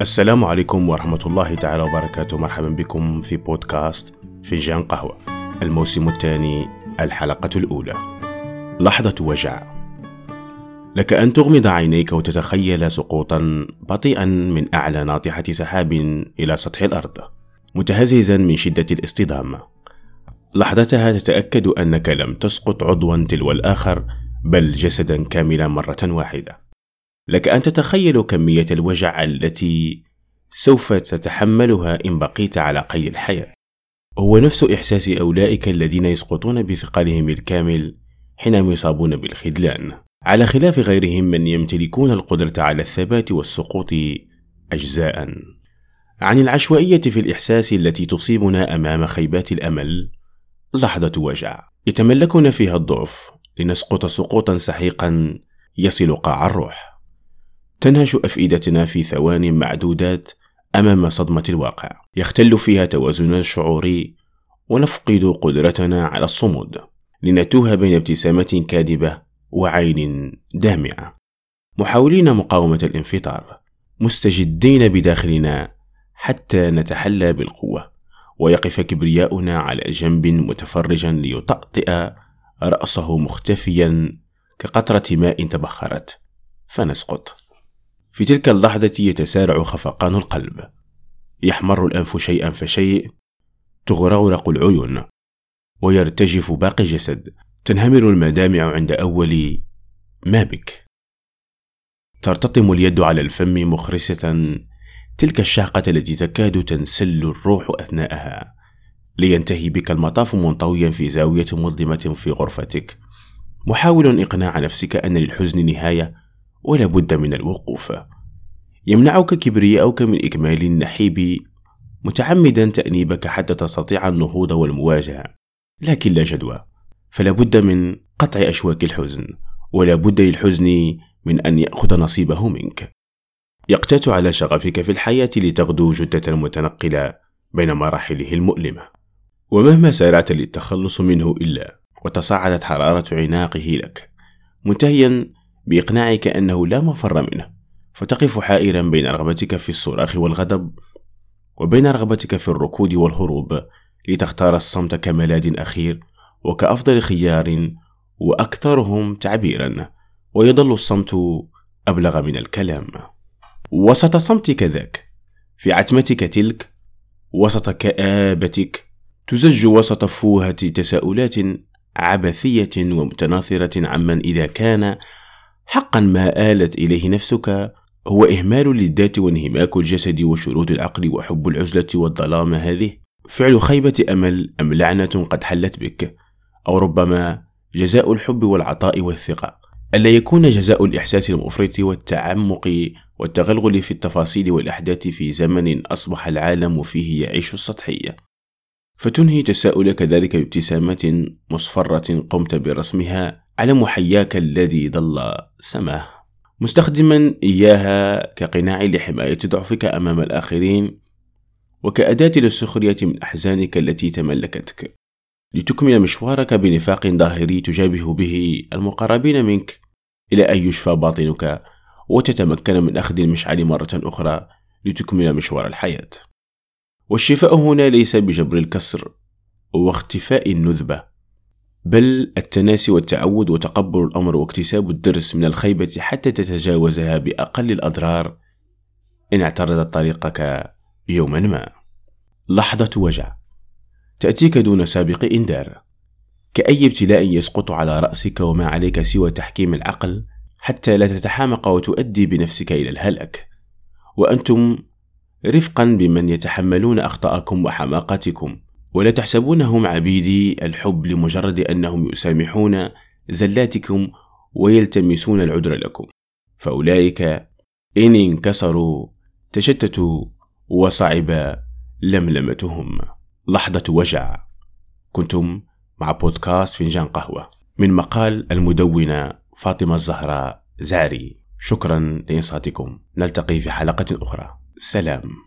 السلام عليكم ورحمة الله تعالى وبركاته. مرحبا بكم في بودكاست فنجان قهوة. الموسم الثاني الحلقة الأولى. لحظة وجع. لك أن تغمض عينيك وتتخيل سقوطا بطيئا من أعلى ناطحة سحاب إلى سطح الأرض متهززا من شدة الاصطدام. لحظتها تتأكد أنك لم تسقط عضوا تلو الآخر بل جسدا كاملا مرة واحدة. لك أن تتخيل كمية الوجع التي سوف تتحملها إن بقيت على قيد الحياة. هو نفس إحساس أولئك الذين يسقطون بثقلهم الكامل حينما يصابون بالخذلان. على خلاف غيرهم من يمتلكون القدرة على الثبات والسقوط أجزاء. عن العشوائية في الإحساس التي تصيبنا أمام خيبات الأمل لحظة وجع. يتملكنا فيها الضعف لنسقط سقوطا سحيقا يصل قاع الروح. تنهش أفئدتنا في ثوان معدودات أمام صدمة الواقع. يختل فيها توازننا الشعوري ونفقد قدرتنا على الصمود. لنتوه بين ابتسامة كاذبة وعين دامعة. محاولين مقاومة الانفطار. مستجدين بداخلنا حتى نتحلى بالقوة. ويقف كبرياؤنا على جنب متفرجا ليطأطئ رأسه مختفيا كقطرة ماء تبخرت. فنسقط. في تلك اللحظة يتسارع خفقان القلب. يحمر الأنف شيئا فشيء تغرغرق العيون ويرتجف باقي الجسد تنهمر المدامع عند أول ما بك؟ ترتطم اليد على الفم مخرسة تلك الشهقة التي تكاد تنسل الروح أثناءها. لينتهي بك المطاف منطويا في زاوية مظلمة في غرفتك. محاول إقناع نفسك أن للحزن نهاية ولا بد من الوقوف. يمنعك كبرياؤك من إكمال النحيب متعمدا تأنيبك حتى تستطيع النهوض والمواجهة. لكن لا جدوى. فلا بد من قطع أشواك الحزن ولا بد للحزن من أن يأخذ نصيبه منك. يقتات على شغفك في الحياة لتغدو جدة متنقلة بين مراحله المؤلمة. ومهما سارعت للتخلص منه إلا وتصاعدت حرارة عناقه لك. منتهيا بإقناعك أنه لا مفر منه فتقف حائرا بين رغبتك في الصراخ والغضب وبين رغبتك في الركود والهروب لتختار الصمت كملاذ أخير وكأفضل خيار وأكثرهم تعبيرا ويظل الصمت أبلغ من الكلام. وسط صمتك ذاك في عتمتك تلك وسط كآبتك تزج وسط فوهة تساؤلات عبثية ومتناثرة عمن إذا كان حقا ما آلت إليه نفسك هو إهمال للذات وانهماك الجسد وشرود العقل وحب العزلة والظلام هذه؟ فعل خيبة أمل أم لعنة قد حلت بك؟ أو ربما جزاء الحب والعطاء والثقة؟ ألا يكون جزاء الإحساس المفرط والتعمق والتغلغل في التفاصيل والأحداث في زمن أصبح العالم فيه يعيش السطحية؟ فتنهي تساؤلك ذلك بابتسامة مصفرة قمت برسمها على محياك الذي ظل سماه؟ مستخدما إياها كقناع لحماية ضعفك أمام الآخرين وكأداة للسخرية من أحزانك التي تملكتك. لتكمل مشوارك بنفاق ظاهري تجابه به المقربين منك إلى أن يشفى باطنك وتتمكن من أخذ المشعل مرة أخرى لتكمل مشوار الحياة. والشفاء هنا ليس بجبر الكسر واختفاء النذبة. بل التناسي والتعود وتقبل الأمر واكتساب الدرس من الخيبة حتى تتجاوزها بأقل الأضرار. إن اعترضت طريقك يوما ما. لحظة وجع. تأتيك دون سابق إنذار كأي ابتلاء يسقط على رأسك وما عليك سوى تحكيم العقل حتى لا تتحامق وتؤدي بنفسك إلى الهلك. وأنتم رفقا بمن يتحملون أخطاءكم وحماقتكم. ولا تحسبونهم عبيدي الحب لمجرد أنهم يسامحون زلاتكم ويلتمسون العذر لكم. فأولئك إن انكسروا تشتتوا وصعب لملمتهم. لحظة وجع. كنتم مع بودكاست فنجان قهوة. من مقال المدونة فاطمة الزهراء زاري. شكرا لإنصاتكم. نلتقي في حلقة أخرى. سلام.